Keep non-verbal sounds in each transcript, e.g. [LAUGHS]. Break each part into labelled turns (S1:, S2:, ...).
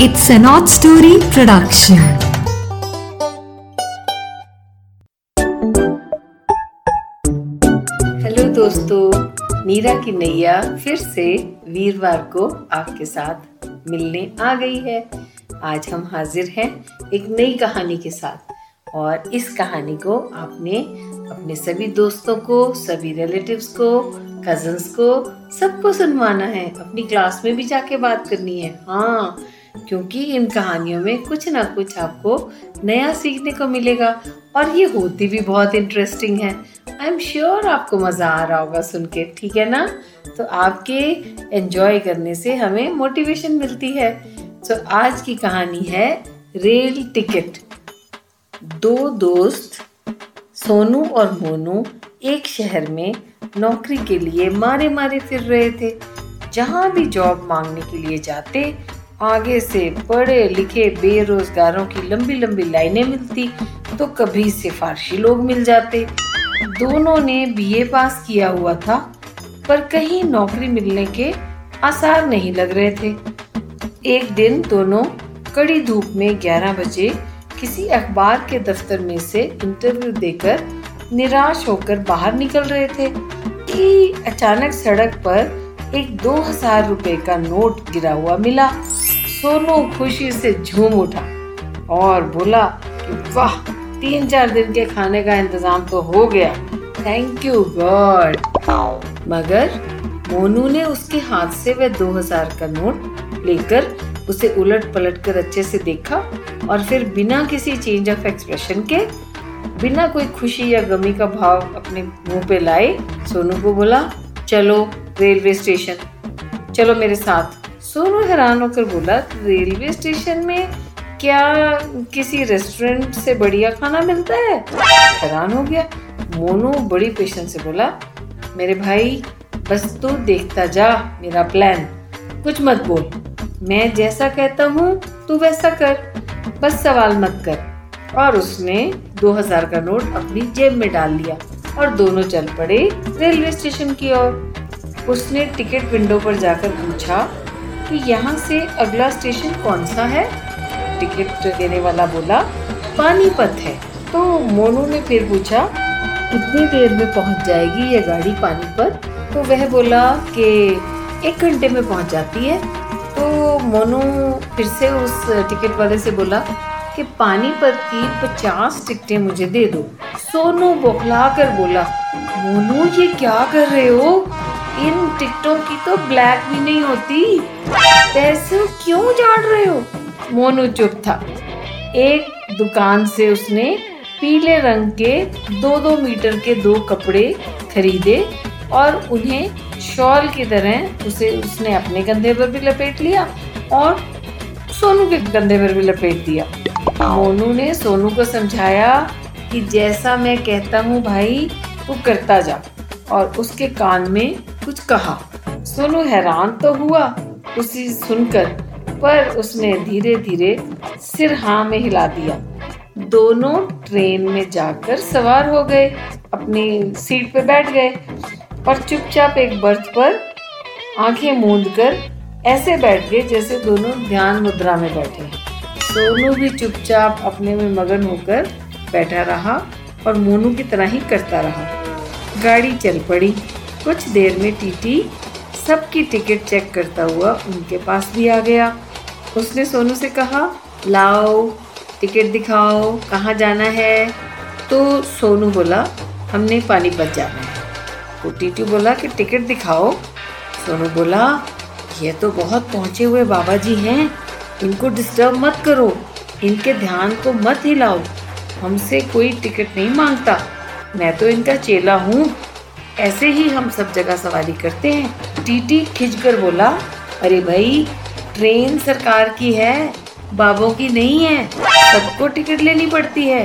S1: It's an odd story production.
S2: Hello दोस्तों। मीरा की नैया फिर से वीरवार को आपके साथ मिलने आ गई है। आज हम हाजिर हैं एक नई कहानी के साथ। और इस कहानी को आपने अपने सभी दोस्तों को, सभी रिलेटिव्स को कजन्स को, सबको सुनवाना है। अपनी क्लास में भी जाके बात करनी है। हाँ क्योंकि इन कहानियों में कुछ ना कुछ आपको नया सीखने को मिलेगा और ये होती भी बहुत इंटरेस्टिंग है। आई एम श्योर आपको मज़ा आ रहा होगा सुन के, ठीक है ना? तो आपके एंजॉय करने से हमें मोटिवेशन मिलती है। तो आज की कहानी है रेल टिकट। दो दोस्त, सोनू और मोनू, एक शहर में नौकरी के लिए मारे मारे फिर रहे थे। जहाँ भी जॉब मांगने के लिए जाते आगे से पढ़े लिखे बेरोजगारों की लंबी लंबी लाइनें मिलती तो कभी सिफारशी लोग मिल जाते। दोनों ने बीए पास किया हुआ था, पर कहीं नौकरी मिलने के आसार नहीं लग रहे थे। एक दिन दोनों कड़ी धूप में 11 बजे किसी अखबार के दफ्तर में से इंटरव्यू देकर निराश होकर बाहर निकल रहे थे कि अचानक सड़क पर एक दो हज़ार रुपए का नोट गिरा हुआ मिला। सोनू खुशी से झूम उठा और बोला कि वाह, तीन चार दिन के खाने का इंतज़ाम तो हो गया। थैंक यू गॉड मगर मोनू ने उसके हाथ से वह दो हज़ार का नोट लेकर उसे उलट पलट कर अच्छे से देखा और फिर बिना किसी चेंज ऑफ़ एक्सप्रेशन के, बिना कोई खुशी या गमी का भाव अपने मुँह पे लाए, सोनू को बोला, चलो रेलवे स्टेशन चलो मेरे साथ सोनू हैरान होकर बोला, रेलवे स्टेशन में क्या किसी रेस्टोरेंट से बढ़िया खाना मिलता है? हैरान हो गया। मोनू बड़ी पेशेंस से बोला, मेरे भाई, बस तू देखता जा, मेरा प्लान कुछ मत बोल. मैं जैसा कहता हूँ, तू वैसा कर. बस सवाल मत कर. और उसने 2000 का नोट अपनी जेब में डाल लिया और दोनों चल पड़े रेलवे स्टेशन की ओर। उसने टिकट विंडो पर जाकर पूछा कि यहाँ से अगला स्टेशन कौन सा है? टिकट देने वाला बोला, पानीपत है। तो मोनू ने फिर पूछा, कितनी देर में पहुँच जाएगी ये गाड़ी पानीपत? तो वह बोला कि एक घंटे में पहुँच जाती है। तो मोनू फिर से उस टिकट वाले से बोला कि, पानीपत की पचास टिकटें मुझे दे दो। सोनू बौखला कर बोला, मोनू, ये क्या कर रहे हो? इन टिकटों की तो ब्लैक भी नहीं होती। पैसे क्यों झाड़ रहे हो? मोनू चुप था। एक दुकान से उसने पीले रंग के दो दो मीटर के दो कपड़े खरीदे और उन्हें शॉल की तरह उसे उसने अपने कंधे पर भी लपेट लिया और सोनू के कंधे पर भी लपेट दिया। मोनू ने सोनू को समझाया कि जैसा मैं कहता हूँ भाई, तू करता जा और उसके कान में कुछ कहा। सोनू हैरान तो हुआ, उसी सुनकर, पर उसने धीरे धीरे सिर हाँ में हिला दिया। दोनों ट्रेन में जाकर सवार हो गए, अपनी सीट पे बैठ गए और चुपचाप एक बर्थ पर आँखें मूंद कर ऐसे बैठ गए जैसे दोनों ध्यान मुद्रा में बैठे हैं। सोनू भी चुपचाप अपने में मगन होकर बैठा रहा और मोनू की तरह ही करता रहा। गाड़ी चल पड़ी। कुछ देर में टीटी सबकी टिकट चेक करता हुआ उनके पास भी आ गया। उसने सोनू से कहा, लाओ, टिकट दिखाओ, कहाँ जाना है? तो सोनू बोला, हमने पानीपत जाना है। तो टीटी बोला कि, टिकट दिखाओ। सोनू बोला, ये तो बहुत पहुँचे हुए बाबा जी हैं, इनको डिस्टर्ब मत करो, इनके ध्यान को मत हिलाओ, हमसे कोई टिकट नहीं माँगता, मैं तो इनका चेला हूँ ऐसे ही हम सब जगह सवारी करते हैं। टीटी खिंचकर बोला, अरे भाई, ट्रेन सरकार की है, बाबों की नहीं है, सबको टिकट लेनी पड़ती है,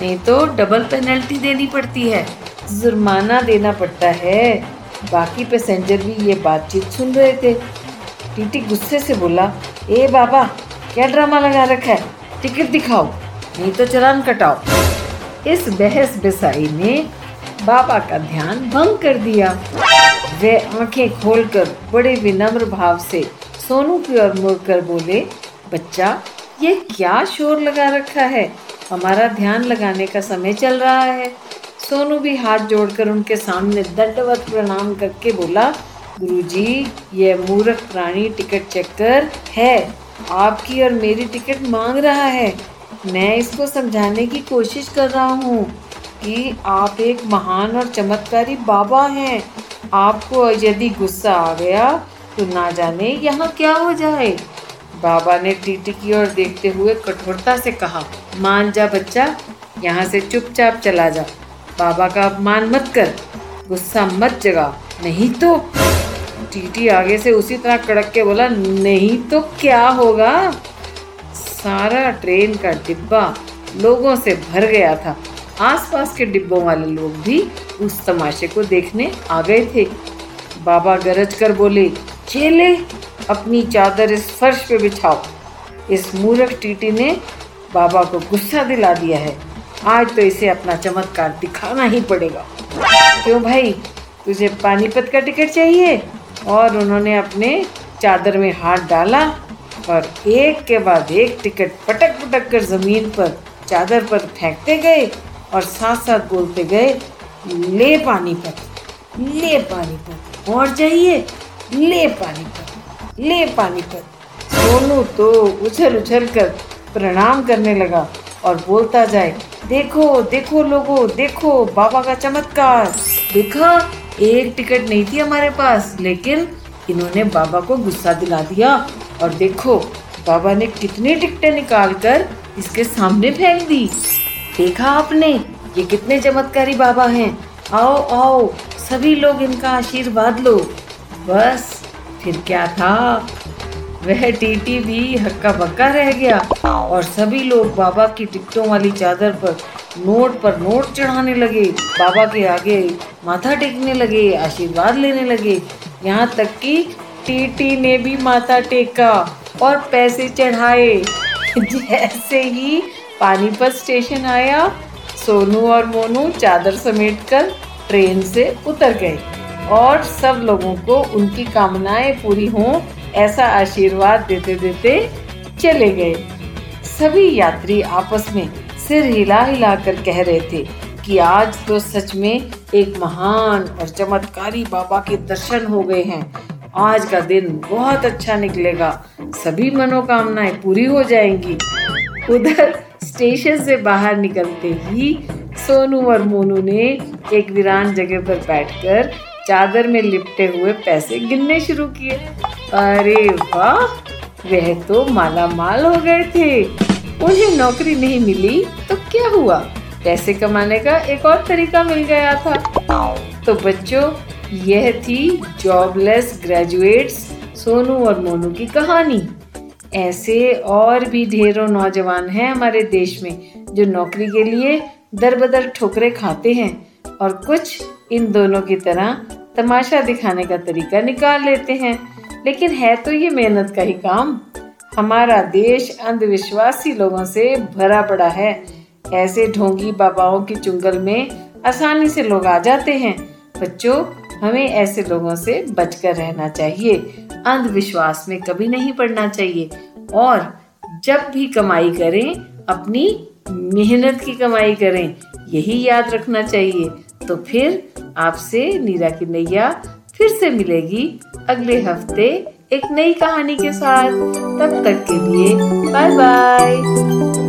S2: नहीं तो डबल पेनल्टी देनी पड़ती है, जुर्माना देना पड़ता है। बाकी पैसेंजर भी ये बातचीत सुन रहे थे। टीटी गुस्से से बोला, ए बाबा, क्या ड्रामा लगा रखा है? टिकट दिखाओ, नहीं तो चलान कटाओ। इस बहस बिसाई में बाबा का ध्यान भंग कर दिया। वे आँखें खोलकर बड़े विनम्र भाव से सोनू की ओर मुड़कर बोले, बच्चा, ये क्या शोर लगा रखा है? हमारा ध्यान लगाने का समय चल रहा है। सोनू भी हाथ जोड़कर उनके सामने दंडवत प्रणाम करके बोला, गुरुजी, ये मूर्ख प्राणी टिकट चेकर है। आपकी और मेरी टिकट मांग रहा है। मैं इसको समझाने की कोशिश कर रहा हूँ। कि आप एक महान और चमत्कारी बाबा हैं। आपको यदि गुस्सा आ गया तो ना जाने यहाँ क्या हो जाए। बाबा ने टीटी की ओर देखते हुए कठोरता से कहा, मान जा बच्चा, यहाँ से चुपचाप चला जा। बाबा का अपमान मत कर, गुस्सा मत जगा। नहीं तो? टीटी आगे से उसी तरह कड़क के बोला, नहीं तो क्या होगा? सारा ट्रेन का डिब्बा लोगों से भर गया था। आसपास के डिब्बों वाले लोग भी उस तमाशे को देखने आ गए थे। बाबा गरज कर बोले, चेले, अपनी चादर इस फर्श पे बिछाओ। इस मूर्ख टीटी ने बाबा को गुस्सा दिला दिया है। आज तो इसे अपना चमत्कार दिखाना ही पड़ेगा। क्यों भाई, तुझे पानीपत का टिकट चाहिए? और उन्होंने अपने चादर में हाथ डाला और एक के बाद एक टिकट पटक पटक कर ज़मीन पर, चादर पर फेंकते गए। और साथ साथ बोलते गए, ले पानी पर, ले पानी पर, और जाइए, ले पानी पर, ले पानी पर। सोनू तो उछल उछल कर प्रणाम करने लगा और बोलता जाए, देखो देखो लोगो, देखो, बाबा का चमत्कार। देखा, एक टिकट नहीं थी हमारे पास, लेकिन इन्होंने बाबा को गुस्सा दिला दिया। और देखो, बाबा ने कितनी टिकटें निकाल कर इसके सामने फेंक दी। देखा आपने? ये कितने चमत्कारी बाबा हैं। आओ आओ, सभी लोग इनका आशीर्वाद लो। बस, फिर क्या था? वह टीटी भी हक्का बक्का रह गया और सभी लोग बाबा की टिकटों वाली चादर पर नोट पर नोट चढ़ाने लगे। बाबा के आगे माथा टेकने लगे, आशीर्वाद लेने लगे। यहाँ तक कि टीटी ने भी माथा टेका और पैसे चढ़ाए। [LAUGHS] जैसे ही पानीपत स्टेशन आया, सोनू और मोनू चादर समेटकर ट्रेन से उतर गए और सब लोगों को उनकी कामनाएँ पूरी हों ऐसा आशीर्वाद देते देते चले गए। सभी यात्री आपस में सिर हिला हिला कर कह रहे थे कि आज तो सच में एक महान और चमत्कारी बाबा के दर्शन हो गए हैं। आज का दिन बहुत अच्छा निकलेगा। सभी मनोकामनाएँ पूरी हो जाएँगी। उधर स्टेशन से बाहर निकलते ही सोनू और मोनू ने एक वीरान जगह पर बैठकर चादर में लिपटे हुए पैसे गिनने शुरू किए। अरे वाह, वह तो माला माल हो गए थे। उन्हें नौकरी नहीं मिली तो क्या हुआ? पैसे कमाने का एक और तरीका मिल गया था। तो बच्चों, यह थी जॉबलेस ग्रेजुएट्स सोनू और मोनू की कहानी। ऐसे और भी ढेरों नौजवान हैं हमारे देश में, जो नौकरी के लिए दर बदर ठोकरे खाते हैं और कुछ इन दोनों की तरह तमाशा दिखाने का तरीका निकाल लेते हैं। लेकिन है तो ये मेहनत का ही काम। हमारा देश अंधविश्वासी लोगों से भरा पड़ा है। ऐसे ढोंगी बाबाओं की चुंगल में आसानी से लोग आ जाते हैं। बच्चों, हमें ऐसे लोगों से बचकर रहना चाहिए। अंधविश्वास में कभी नहीं पड़ना चाहिए। और जब भी कमाई करें, अपनी मेहनत की कमाई करें, यही याद रखना चाहिए। तो फिर आपसे नीरा की नैया फिर से मिलेगी अगले हफ़्ते एक नई कहानी के साथ। तब तक के लिए बाय बाय